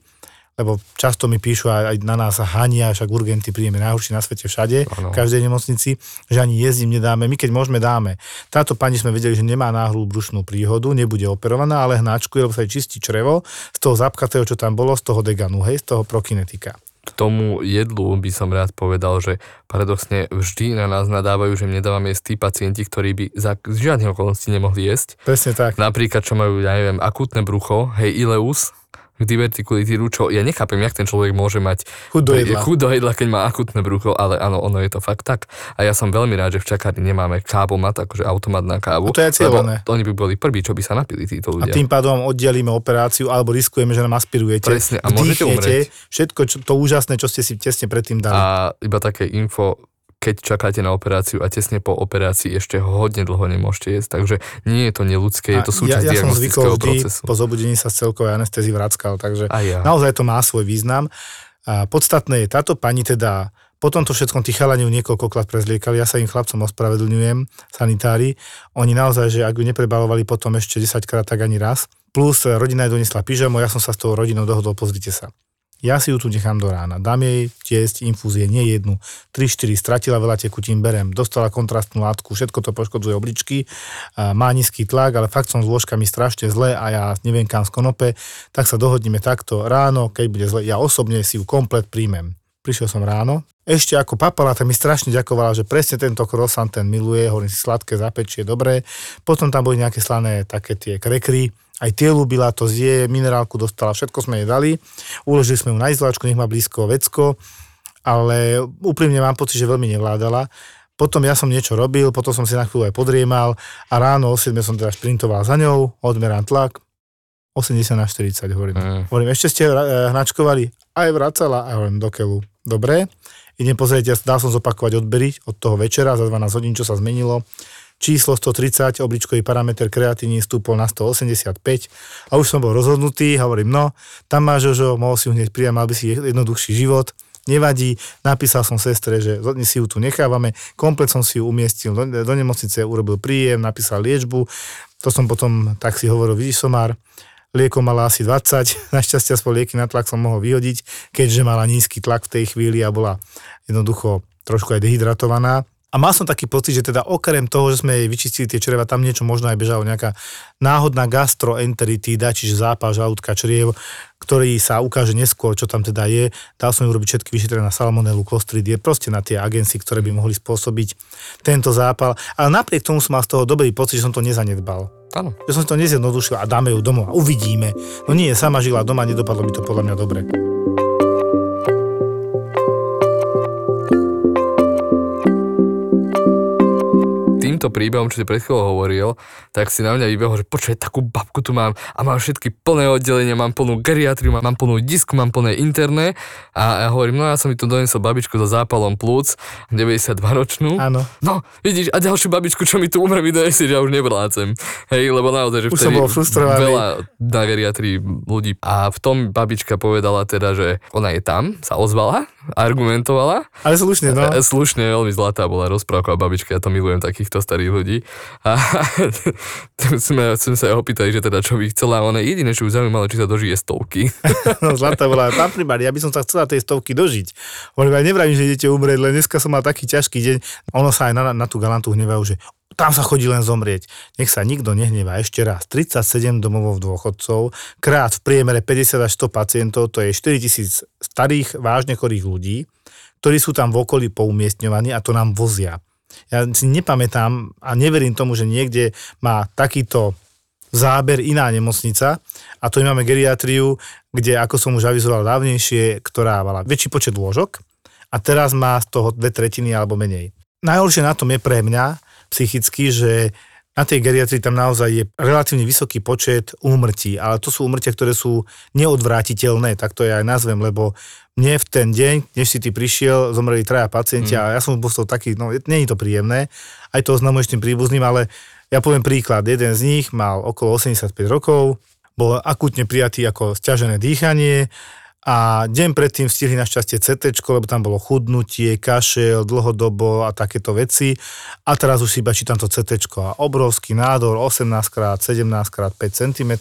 lebo často mi píšu aj, aj na nás hania, však urgenty príjeme najhoršie na svete všade, ano. v každej nemocnici, že ani jezdím nedáme, my keď môžeme dáme. Táto pani sme vedeli, že nemá náhlu brušnú príhodu, nebude operovaná, ale hnáčkuje, lebo sa jej čistí črevo z toho zapkatého, čo tam bolo, z toho deganu, hej, z toho prokinetika. K tomu jedlu by som rád povedal, že paradoxne vždy na nás nadávajú, že nedávame jesť tí pacienti, ktorí by za žiadne okolnosti nemohli jesť. Presne tak. Napríklad, čo majú, ja neviem, akútne brucho, hej, ileus, divertikulitidu, čo ja nechápem, jak ten človek môže mať Chuť do jedla. chuť do jedla, keď má akutné brucho, ale áno, ono je to fakt tak. A ja som veľmi rád, že v čakárni nemáme kávomat, akože automat na kávu. A to je cieľené. oni by boli prví, čo by sa napili títo A ľudia. tým pádom oddelíme operáciu alebo riskujeme, že nám aspirujete. Presne, a môžete umrieť. všetko čo, to úžasné, čo ste si tesne predtým dali. A iba také info, keď čakáte na operáciu a tesne po operácii ešte hodne dlho nemôžete jesť, takže nie je to neľudské, je to súčasť ja, ja som zvykol vždy procesu. po zobudení sa z celkovej anestézy vrackal, takže A ja. naozaj to má svoj význam. A podstatné je, táto pani teda po tomto všetkom tí chalani niekoľkokrát prezliekali, ja sa im chlapcom ospravedlňujem, sanitári. Oni naozaj, že ak ju neprebalovali potom ešte 10 krát, tak ani raz. Plus rodina jej donesla pyžamo, ja som sa s tou rodinou dohodol, pozrite sa. Ja si ju tu nechám do rána. Dám jej tiesť infúzie, nie jednu. 3-4, stratila veľa tekutín, berem. Dostala kontrastnú látku, všetko to poškodzuje obličky. Má nízky tlak, ale fakt som s lôžkami strašne zle a ja neviem kam z konope. Tak sa dohodneme takto ráno, keď bude zle. Ja osobne si ju komplet príjmem. Prišiel som ráno. Ešte ako papala, tak mi strašne ďakovala, že presne tento croissant ten miluje, hovorím si sladké zapečie, dobré. Potom tam boli nejaké slané také tie krekry, aj tie ľúbila, to zje, minerálku dostala, všetko sme jej dali. Uložili sme ju na izolačku, nech má blízko vecko, ale úprimne mám pocit, že veľmi nevládala. Potom ja som niečo robil, potom som si na chvíľu aj podriemal a ráno o 7 som teda šprintoval za ňou, odmerám tlak, 80 na 40, hovorím. Mm. Hovorím, ešte ste hra- hnačkovali? Aj vracala, a hovorím, do keľu. Dobre, idem pozrieť, ja dal som zopakovať odbery od toho večera za 12 hodín, čo sa zmenilo. Číslo 130, obličkový parameter kreatíny stúpol na 185 a už som bol rozhodnutý, hovorím, no, tam máš Jožo, mohol si ju hneď prijať, mal by si jednoduchší život, nevadí, napísal som sestre, že si ju tu nechávame, komplet som si ju umiestnil do, do nemocnice, urobil príjem, napísal liečbu, to som potom tak si hovoril, vidíš somár, liekom mala asi 20, našťastie aspoň lieky na tlak som mohol vyhodiť, keďže mala nízky tlak v tej chvíli a bola jednoducho trošku aj dehydratovaná. A mal som taký pocit, že teda okrem toho, že sme jej vyčistili tie čreva, tam niečo možno aj bežalo, nejaká náhodná gastroenteritída, čiže zápal žalúdka čriev, ktorý sa ukáže neskôr, čo tam teda je. Dal som ju robiť všetky vyšetrené na salmonelu, klostridie, proste na tie agencie, ktoré by mohli spôsobiť tento zápal. Ale napriek tomu som mal z toho dobrý pocit, že som to nezanedbal. Áno. Že som to nezjednodušil a dáme ju domov a uvidíme. No nie, sama žila doma, nedopadlo by to podľa mňa dobre. Týmto príbehom, čo si pred chvíľou hovoril, tak si na mňa vybehol, že počuj, takú babku tu mám a mám všetky plné oddelenia, mám plnú geriatriu, mám, plnú disku, mám plné interné a ja hovorím, no ja som mi tu donesol babičku so zápalom plúc, 92 ročnú. Áno. No, vidíš, a ďalšiu babičku, čo mi tu umre, mi donesieš, ja už nevlácem. Hej, lebo naozaj, že Už som bol frustrovaný. veľa na geriatrii ľudí. A v tom babička povedala teda, že ona je tam, sa ozvala, argumentovala. Ale slušne, no. E, Slušne, veľmi zlatá bola rozprávka o babičke, ja to milujem takýchto starých ľudí. A sme, sme sa opýtali, že teda čo by chcela, ona jediné, čo ju zaujímalo, či sa dožije stovky. No, zlatá bola, pán primár, ja by som sa chcela tej stovky dožiť. Hovorím, aj nevravím, že idete umrieť, len dneska som mal taký ťažký deň. Ono sa aj na, na tú galantu hnevajú, že tam sa chodí len zomrieť. Nech sa nikto nehnevá. Ešte raz, 37 domovov dôchodcov, krát v priemere 50 až 100 pacientov, to je 4000 starých, vážne chorých ľudí, ktorí sú tam v okolí poumiestňovaní a to nám vozia. Ja si nepamätám a neverím tomu, že niekde má takýto záber iná nemocnica a my máme geriatriu, kde, ako som už avizoval dávnejšie, ktorá mala väčší počet lôžok a teraz má z toho dve tretiny alebo menej. Najhoršie na tom je pre mňa psychicky, že na tej geriatrii tam naozaj je relatívne vysoký počet úmrtí, ale to sú úmrtia, ktoré sú neodvrátiteľné, tak to ja aj nazvem, lebo mne v ten deň, než si ty prišiel, zomreli traja pacienti mm. a ja som bol taký, no nie je to príjemné, aj to oznamuješ tým príbuzným, ale ja poviem príklad, jeden z nich mal okolo 85 rokov, bol akutne prijatý ako stiažené dýchanie a deň predtým stihli našťastie CT, lebo tam bolo chudnutie, kašel, dlhodobo a takéto veci. A teraz už si iba čítam to CT a obrovský nádor, 18x, 17x5 cm,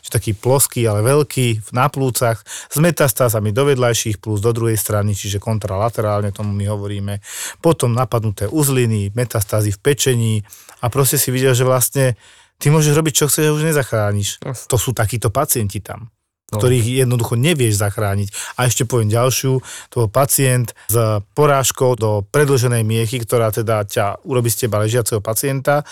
čiže taký ploský, ale veľký, na plúcach, s metastázami do vedľajších plus do druhej strany, čiže kontralaterálne tomu my hovoríme. Potom napadnuté uzliny, metastázy v pečení a proste si videl, že vlastne ty môžeš robiť, čo chceš, a už nezachrániš. To sú takíto pacienti tam. No. ktorých jednoducho nevieš zachrániť. A ešte poviem ďalšiu, to bol pacient s porážkou do predlženej miechy, ktorá teda ťa urobí z teba ležiaceho pacienta,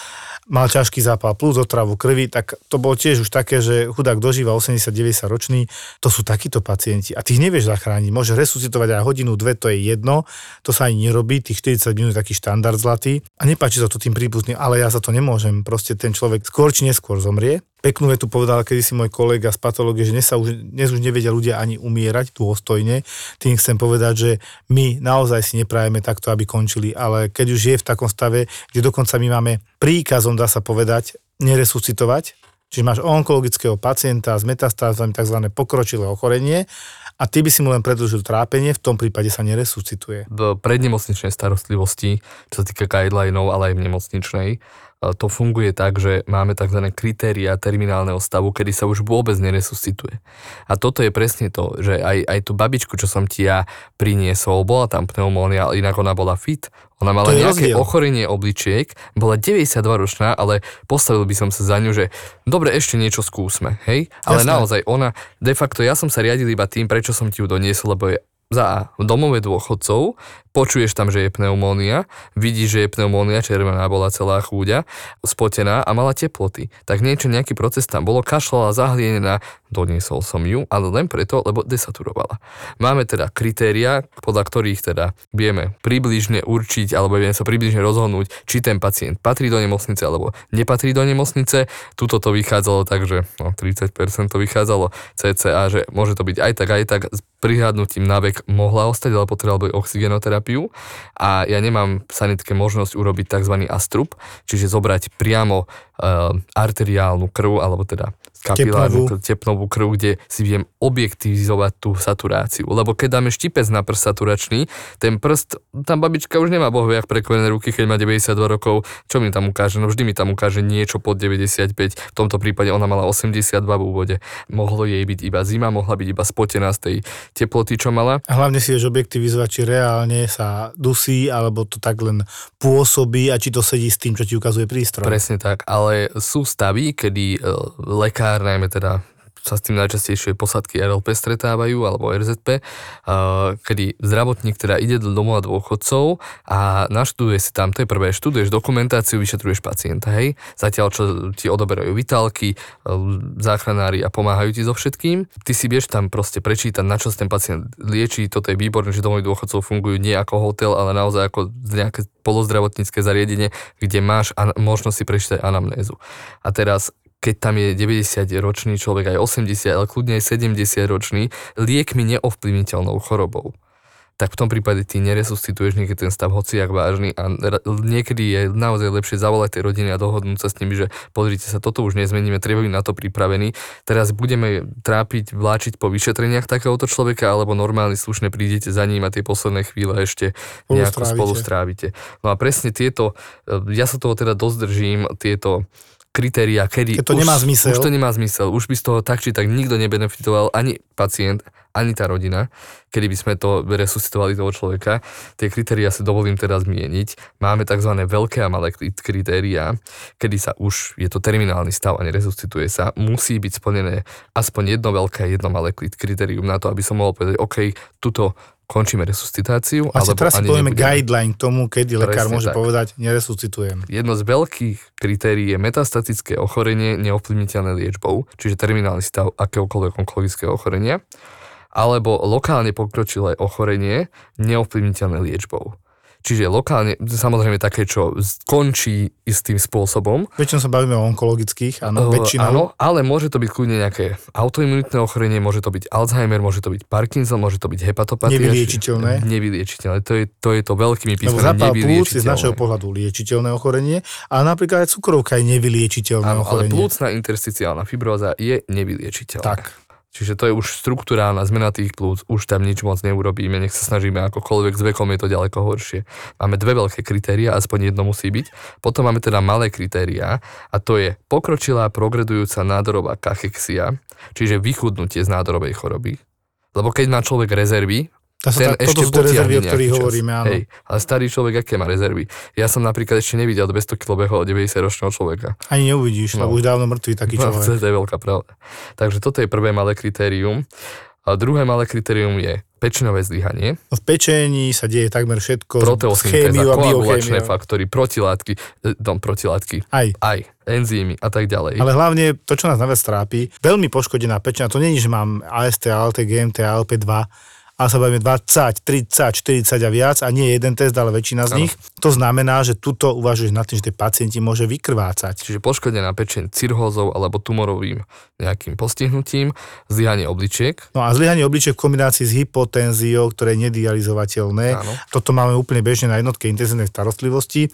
mal ťažký zápal plus, otravu krvi, tak to bolo tiež už také, že chudák dožíva 80-90 ročný, to sú takíto pacienti. A tých nevieš zachrániť. Môže resuscitovať aj hodinu, dve, to je jedno, to sa ani nerobí, tých 40 minút je taký štandard zlatý. A nepáči sa to tým príbuzný, ale ja za to nemôžem, proste ten človek skôr či neskôr zomrie peknú vetu povedal kedysi môj kolega z patológie, že dnes, sa už, dnes už nevedia ľudia ani umierať dôstojne. Tým chcem povedať, že my naozaj si neprajeme takto, aby končili, ale keď už je v takom stave, kde dokonca my máme príkazom, dá sa povedať, neresuscitovať, čiže máš onkologického pacienta s metastázami tzv. pokročilé ochorenie a ty by si mu len predlžil trápenie, v tom prípade sa neresuscituje. V prednemocničnej starostlivosti, čo sa týka guidelinov, ale aj v nemocničnej, to funguje tak, že máme tzv. kritéria terminálneho stavu, kedy sa už vôbec neresuscituje. A toto je presne to, že aj, aj tú babičku, čo som ti ja priniesol, bola tam pneumónia, inak ona bola fit, ona mala nejaké rozdiel. ochorenie obličiek, bola 92 ročná, ale postavil by som sa za ňu, že dobre, ešte niečo skúsme, hej? Ale Jasné. naozaj ona, de facto ja som sa riadil iba tým, prečo som ti ju doniesol, lebo je za domove dôchodcov, počuješ tam, že je pneumónia, vidíš, že je pneumónia, červená bola celá chúďa, spotená a mala teploty. Tak niečo, nejaký proces tam bolo, kašľala, zahlienená, doniesol som ju, ale len preto, lebo desaturovala. Máme teda kritéria, podľa ktorých teda vieme približne určiť, alebo vieme sa približne rozhodnúť, či ten pacient patrí do nemocnice, alebo nepatrí do nemocnice. Tuto to vychádzalo tak, že no, 30% to vychádzalo. Cca, že môže to byť aj tak, aj tak, prihľadnutím na vek mohla ostať, ale potreboval by oxigenoterapiu a ja nemám sanitke možnosť urobiť tzv. astrup, čiže zobrať priamo uh, arteriálnu krv, alebo teda kapilárnu tepnovú. tepnovú krv, kde si viem objektivizovať tú saturáciu. Lebo keď dáme štipec na prst saturačný, ten prst, tam babička už nemá bohoviak prekvené ruky, keď má 92 rokov, čo mi tam ukáže? No vždy mi tam ukáže niečo pod 95, v tomto prípade ona mala 82 v úvode. Mohlo jej byť iba zima, mohla byť iba spotená z tej teploty, čo mala. A hlavne si vieš objektivizovať, či reálne sa dusí, alebo to tak len pôsobí a či to sedí s tým, čo ti ukazuje prístroj. Presne tak, ale sú stavy, kedy e, lekár lekár, najmä teda sa s tým najčastejšie posadky RLP stretávajú, alebo RZP, kedy zdravotník teda ide do domova dôchodcov a naštuduje si tam, to je prvé, študuješ dokumentáciu, vyšetruješ pacienta, hej, zatiaľ čo ti odoberajú vitálky, záchranári a pomáhajú ti so všetkým. Ty si vieš tam proste prečítať, na čo ten pacient lieči, toto je výborné, že domovy dôchodcov fungujú nie ako hotel, ale naozaj ako nejaké polozdravotnícke zariadenie, kde máš možnosť si prečítať anamnézu. A teraz keď tam je 90-ročný človek, aj 80, ale kľudne aj 70-ročný, liekmi neovplyvniteľnou chorobou tak v tom prípade ty neresuscituješ niekedy ten stav hociak vážny a niekedy je naozaj lepšie zavolať tej rodiny a dohodnúť sa s nimi, že pozrite sa, toto už nezmeníme, treba byť na to pripravený. Teraz budeme trápiť, vláčiť po vyšetreniach takéhoto človeka, alebo normálne slušne prídete za ním a tie posledné chvíle ešte nejako spolu strávite. No a presne tieto, ja sa toho teda dosť držím, tieto kritéria, kedy Keď to už, nemá zmysel. už to nemá zmysel. Už by z toho tak či tak nikto nebenefitoval, ani pacient, ani tá rodina, kedy by sme to resuscitovali toho človeka. Tie kritéria si dovolím teraz zmieniť. Máme tzv. veľké a malé kritéria, kedy sa už, je to terminálny stav a neresuscituje sa, musí byť splnené aspoň jedno veľké a jedno malé kritérium na to, aby som mohol povedať, OK, tuto končíme resuscitáciu. Vlastne alebo teraz si povieme nebudeme. guideline k tomu, kedy Presne lekár môže tak. povedať, neresuscitujem. Jedno z veľkých kritérií je metastatické ochorenie neovplyvniteľné liečbou, čiže terminálny stav akéhokoľvek onkologického ochorenia, alebo lokálne pokročilé ochorenie neovplyvniteľné liečbou. Čiže lokálne, samozrejme také, čo skončí istým spôsobom. Väčšinou sa bavíme o onkologických, áno, väčšinou. Áno, ale môže to byť kľudne nejaké autoimunitné ochorenie, môže to byť Alzheimer, môže to byť Parkinson, môže to byť hepatopatia. Nevyliečiteľné. Nevyliečiteľné, to je to, je to veľkými písmenami. Lebo zápal plúc je z našeho pohľadu liečiteľné ochorenie, a napríklad aj cukrovka je nevyliečiteľné áno, ochorenie. ale plúcna intersticiálna fibróza je nevyliečiteľná. Tak. Čiže to je už štruktúrálna zmena tých plúc, už tam nič moc neurobíme, nech sa snažíme akokoľvek, s vekom je to ďaleko horšie. Máme dve veľké kritéria, aspoň jedno musí byť. Potom máme teda malé kritéria a to je pokročilá progredujúca nádorová kachexia, čiže vychudnutie z nádorovej choroby. Lebo keď má človek rezervy, To sa ten tá- ešte rezervy, o ktorých hovoríme, áno. Hej, ale starý človek, aké má rezervy? Ja som napríklad ešte nevidel 200 kg beho od 90-ročného človeka. Ani neuvidíš, No. lebo už dávno mŕtvý taký No, človek. to je veľká pravda. Takže toto je prvé malé kritérium. A druhé malé kritérium je pečinové zlyhanie, V pečení sa deje takmer všetko. proteosyntéza, koagulačné faktory, protilátky, no, protilátky, Aj. aj enzymy a tak ďalej. Ale hlavne to, čo nás najviac trápi, veľmi poškodená pečeň, a to není, že mám AST, ALT, GMT, ALP2, ale sa bavíme 20, 30, 40 a viac a nie jeden test, ale väčšina z Áno. nich. To znamená, že tuto uvažuješ nad tým, že tie pacienti môže vykrvácať. Čiže poškodená pečeň cirhózou alebo tumorovým nejakým postihnutím, zlyhanie obličiek, No a zlyhanie obličiek v kombinácii s hypotenziou, ktoré je nedializovateľné. Áno. Toto máme úplne bežne na jednotke intenzívnej starostlivosti.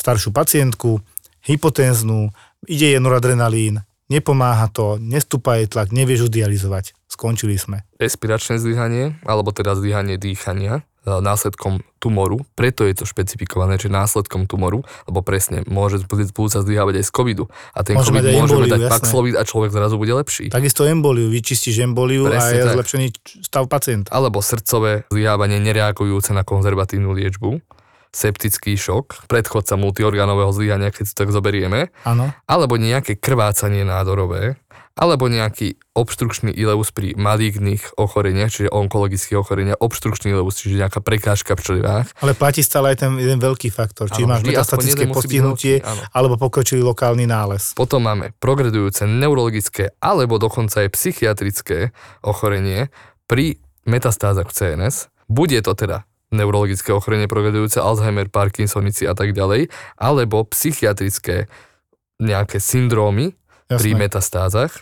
Staršiu pacientku, hypotenznú, ide jej noradrenalín, nepomáha to, nestúpa jej tlak, nevieš už dializovať. Skončili sme. respiračné zlyhanie, alebo teda zlyhanie dýchania e, následkom tumoru. Preto je to špecifikované, že následkom tumoru, lebo presne môže sa zlyhávať aj z covidu. A ten Môže covid mať aj môže emboliu, dať jasné. Paxlovid a človek zrazu bude lepší. Takisto emboliu, vyčistíš emboliu a Presne je tak. zlepšený stav pacienta. Alebo srdcové zlyhávanie nereagujúce na konzervatívnu liečbu, septický šok, predchodca multiorgánového zlyhania, keď si to tak zoberieme, Áno. alebo nejaké krvácanie nádorové, alebo nejaký obštrukčný ileus pri maligných ochoreniach, čiže onkologických ochoreniach, obštrukčný ileus, čiže nejaká prekážka v črevách. Ale platí stále aj ten jeden veľký faktor. Či máš metastatické postihnutie veľký, alebo pokročilý lokálny nález. Potom máme progredujúce neurologické alebo dokonca aj psychiatrické ochorenie pri metastázach v CNS. Bude to teda neurologické ochorenie progredujúce, Alzheimer, Parkinsonici a tak ďalej, alebo psychiatrické nejaké syndrómy pri Jasné. metastázach.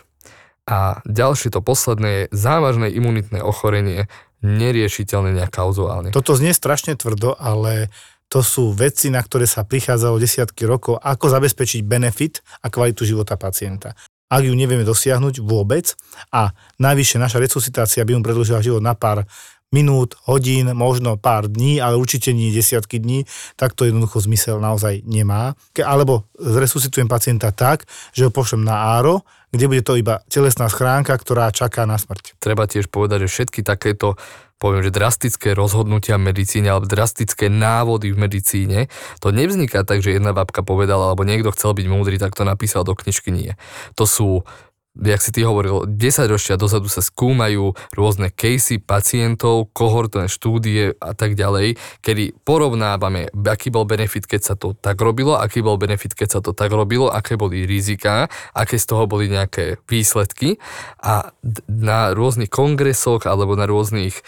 A ďalšie to posledné je závažné imunitné ochorenie, neriešiteľné nejak kauzuálne. Toto znie strašne tvrdo, ale to sú veci, na ktoré sa prichádzalo desiatky rokov, ako zabezpečiť benefit a kvalitu života pacienta. Ak ju nevieme dosiahnuť vôbec a najvyššie naša resuscitácia by mu predlžila život na pár minút, hodín, možno pár dní, ale určite nie desiatky dní, tak to jednoducho zmysel naozaj nemá. Alebo zresuscitujem pacienta tak, že ho pošlem na áro, kde bude to iba telesná schránka, ktorá čaká na smrť. treba tiež povedať, že všetky takéto poviem, že drastické rozhodnutia v medicíne alebo drastické návody v medicíne, to nevzniká tak, že jedna babka povedala, alebo niekto chcel byť múdry, tak to napísal do knižky, nie. To sú jak si ty hovoril, 10 ročia dozadu sa skúmajú rôzne casey pacientov, kohortné štúdie a tak ďalej, kedy porovnávame, aký bol benefit, keď sa to tak robilo, aký bol benefit, keď sa to tak robilo, aké boli rizika, aké z toho boli nejaké výsledky a na rôznych kongresoch alebo na rôznych e,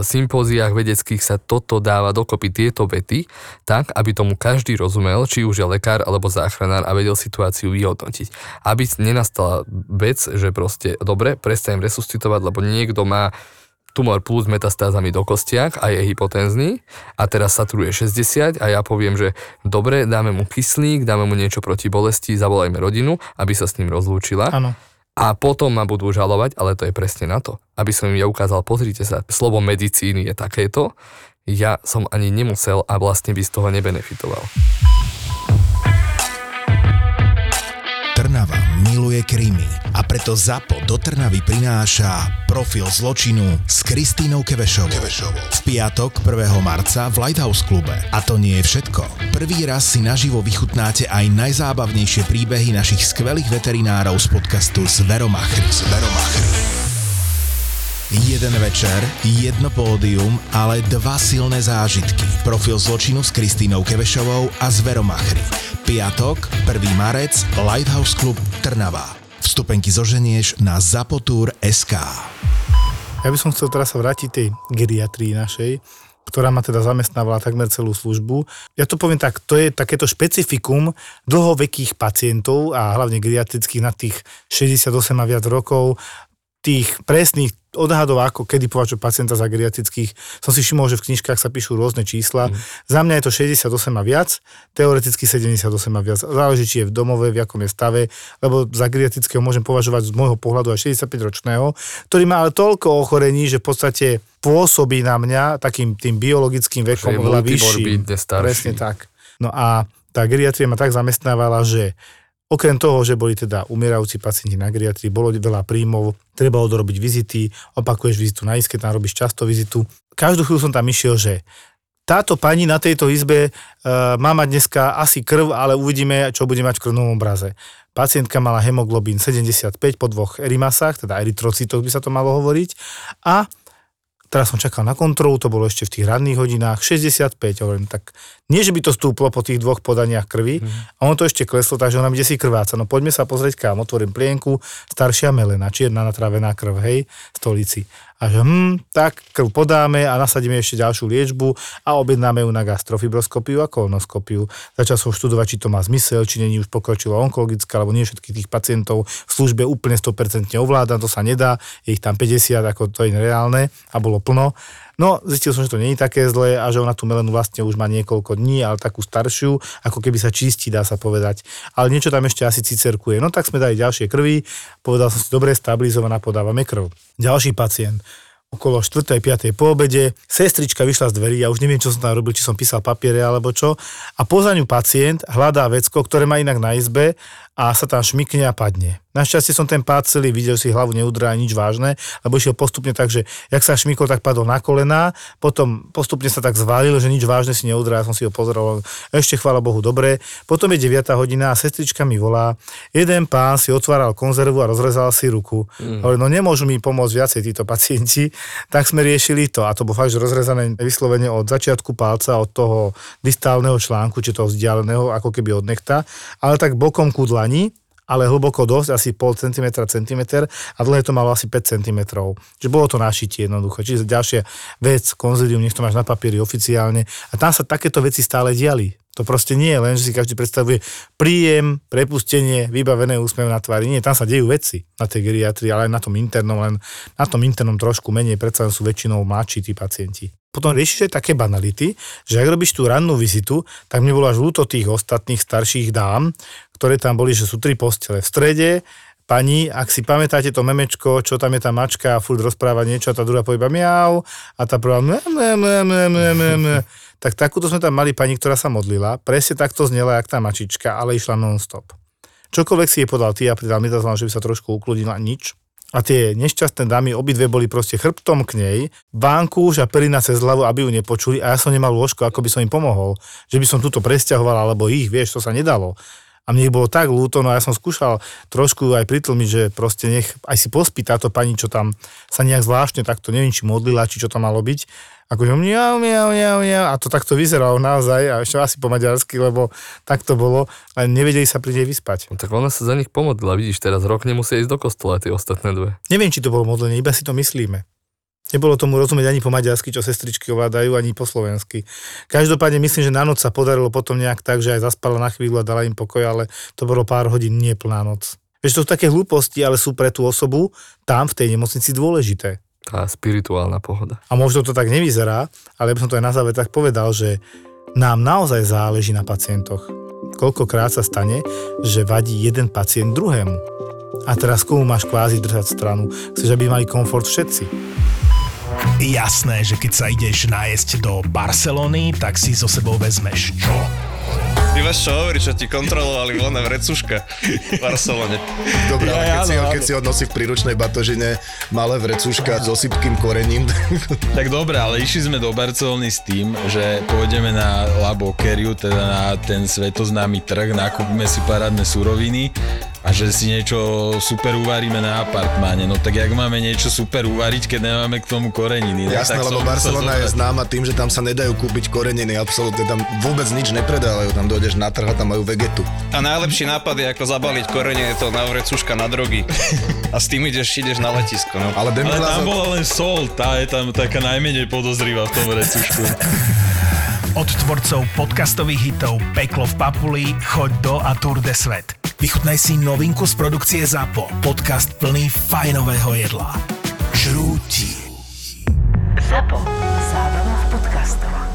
sympóziách vedeckých sa toto dáva dokopy tieto vety, tak, aby tomu každý rozumel, či už je lekár alebo záchranár a vedel situáciu vyhodnotiť. Aby nenastala vec, že proste, dobre, prestanem resuscitovať, lebo niekto má tumor plus metastázami do kostiach a je hypotenzný. A teraz saturuje 60 a ja poviem, že dobre, dáme mu kyslík, dáme mu niečo proti bolesti, zavolajme rodinu, aby sa s ním rozlúčila. Áno. a potom ma budú žalovať, ale to je presne na to, aby som im ja ukázal, pozrite sa, slovo medicíny je takéto, ja som ani nemusel a vlastne by z toho nebenefitoval. Trnava miluje krímy a preto ZAPO do Trnavy prináša profil zločinu s Kristínou Kevešovou. Kevešovou. V piatok 1. marca v Lighthouse klube. A to nie je všetko. Prvý raz si naživo vychutnáte aj najzábavnejšie príbehy našich skvelých veterinárov z podcastu Zveromachry. Zveromachry. Jeden večer, jedno pódium, ale dva silné zážitky. Profil zločinu s Kristínou Kevešovou a Zveromachry. Piatok, 1. marec, Lighthouse Club Trnava. Vstupenky zoženieš na zapotur.sk. Ja by som chcel teraz sa vrátiť tej geriatrii našej, ktorá ma teda zamestnávala takmer celú službu. Ja to poviem tak, to je takéto špecifikum dlhovekých pacientov a hlavne geriatrických na tých 68 a viac rokov, tých presných odhadov, ako kedy považujú pacienta za geriatrických, som si všimol, že v knižkách sa píšu rôzne čísla. Mm. Za mňa je to 68 a viac, teoreticky 78 a viac. Záleží, či je v domove, v akom je stave, lebo za geriatrického môžem považovať z môjho pohľadu aj 65-ročného, ktorý má ale toľko ochorení, že v podstate pôsobí na mňa takým tým biologickým vekom oveľa vyšším. Presne tak. No a tá geriatria ma tak zamestnávala, že Okrem toho, že boli teda umierajúci pacienti na geriatrii, bolo veľa príjmov, treba odrobiť vizity, opakuješ vizitu na isket, tam robíš často vizitu. každú chvíľu som tam išiel, že táto pani na tejto izbe uh, má mať dneska asi krv, ale uvidíme, čo bude mať v krvnom obraze. Pacientka mala hemoglobín 75 po dvoch erimasách, teda erytrocitoch by sa to malo hovoriť. A teraz som čakal na kontrolu, to bolo ešte v tých ranných hodinách, 65, hovorím, tak nie, že by to stúplo po tých dvoch podaniach krvi, mm. a ono to ešte kleslo, takže ona ide si krváca. No poďme sa pozrieť kam, otvorím plienku, staršia melena, čierna natravená krv, hej, stolici. A že hm, tak krv podáme a nasadíme ešte ďalšiu liečbu a objednáme ju na gastrofibroskopiu a kolonoskopiu. Začal som študovať, či to má zmysel, či není už pokročilo onkologické, alebo nie všetkých tých pacientov v službe úplne 100% ovláda, to sa nedá, je ich tam 50, ako to je nereálne a bolo plno. No, zistil som, že to nie je také zlé a že ona tú melenu vlastne už má niekoľko dní, ale takú staršiu, ako keby sa čistí, dá sa povedať. Ale niečo tam ešte asi cicerkuje. No tak sme dali ďalšie krvi, povedal som si, dobre, stabilizovaná, podávame krv. Ďalší pacient okolo 4. 5. po obede. Sestrička vyšla z dverí, ja už neviem, čo som tam robil, či som písal papiere alebo čo. A poza ňu pacient hľadá vecko, ktoré má inak na izbe a sa tam šmikne a padne. Našťastie som ten pád celý videl, si hlavu neudrá nič vážne, lebo išiel postupne tak, že jak sa šmikol, tak padol na kolená, potom postupne sa tak zvalil, že nič vážne si neudrá, som si ho pozeral, ešte chvála Bohu dobre. Potom je 9 hodina a sestrička mi volá, jeden pán si otváral konzervu a rozrezal si ruku. Mm. Hovorí, no nemôžu mi pomôcť viacej títo pacienti, tak sme riešili to a to bolo fakt, že rozrezané vyslovene od začiatku palca, od toho distálneho článku, či toho vzdialeného, ako keby od nechta, ale tak bokom ku dlani, ale hlboko dosť, asi pol centimetra, centimeter a dlhé to malo asi 5 cm. Čiže bolo to našitie jednoducho. Čiže ďalšia vec, konzilium, nech to máš na papieri oficiálne. A tam sa takéto veci stále diali. To proste nie je len, že si každý predstavuje príjem, prepustenie, vybavené úsmev na tvári. Nie, tam sa dejú veci na tej geriatrii, ale aj na tom internom, len na tom internom trošku menej, predsa sú väčšinou mladší tí pacienti. Potom riešiš aj také banality, že ak robíš tú rannú vizitu, tak mne bolo až ľúto tých ostatných starších dám, ktoré tam boli, že sú tri postele v strede, pani, ak si pamätáte to memečko, čo tam je tá mačka a furt rozpráva niečo a tá druhá povie miau a tá prvá mne, mne, mne, mne, mne, mne. Tak takúto sme tam mali pani, ktorá sa modlila, presne takto znela, jak tá mačička, ale išla non-stop. Čokoľvek si jej podal ty a pridal mi že by sa trošku ukludila, nič. A tie nešťastné dámy, obidve boli proste chrbtom k nej, už a perina cez hlavu, aby ju nepočuli a ja som nemal lôžko, ako by som im pomohol. Že by som túto presťahoval, alebo ich, vieš, to sa nedalo a mne ich bolo tak ľúto, no ja som skúšal trošku aj pritlmiť, že proste nech aj si pospí táto pani, čo tam sa nejak zvláštne takto, neviem, či modlila, či čo to malo byť, že miau, miau, miau, miau, a to takto vyzeralo naozaj, a ešte asi po maďarsky, lebo tak to bolo, ale nevedeli sa pri nej vyspať. No, tak ona sa za nich pomodlila, vidíš, teraz rok nemusia ísť do kostola tie ostatné dve. Neviem, či to bolo modlenie, iba si to myslíme. Nebolo tomu rozumieť ani po maďarsky, čo sestričky ovládajú, ani po slovensky. Každopádne myslím, že na noc sa podarilo potom nejak tak, že aj zaspala na chvíľu a dala im pokoj, ale to bolo pár hodín, nie plná noc. Vieš, to sú také hlúposti, ale sú pre tú osobu tam v tej nemocnici dôležité. Tá spirituálna pohoda. A možno to tak nevyzerá, ale by som to aj na záver tak povedal, že nám naozaj záleží na pacientoch. Koľkokrát sa stane, že vadí jeden pacient druhému. A teraz komu máš kvázi držať stranu? Chceš, aby mali komfort všetci. Jasné, že keď sa ideš nájsť do Barcelony, tak si so sebou vezmeš čo? Ty máš čo hovoriť, čo ti kontrolovali voľné vrecuška v Barcelone. Dobre, ale keď, si ho, keď si ho nosí v príručnej batožine malé vrecuška s osypkým korením. tak dobre, ale išli sme do Barcelony s tým, že pôjdeme na La Boqueriu, teda na ten svetoznámy trh, nakúpime si parádne suroviny a že si niečo super uvaríme na apartmáne. No tak jak máme niečo super uvariť, keď nemáme k tomu koreniny? Jasné, lebo Barcelona je známa tým, že tam sa nedajú kúpiť koreniny, absolútne tam vôbec nič nepredávajú, tam dojdeš na trh a tam majú vegetu. A najlepší nápad je ako zabaliť koreniny, to na vrecuška na drogy. A s tým ideš, ideš na letisko. No. Ale, Ale tam bola len sol, tá je tam taká najmenej podozrivá v tom vrecušku. Od tvorcov podcastových hitov Peklo v Papuli, Choď do a Tour de Svet. Vychutnaj si novinku z produkcie ZAPO. Podcast plný fajnového jedla. Žrúti. ZAPO. Zábrná v podcastovách.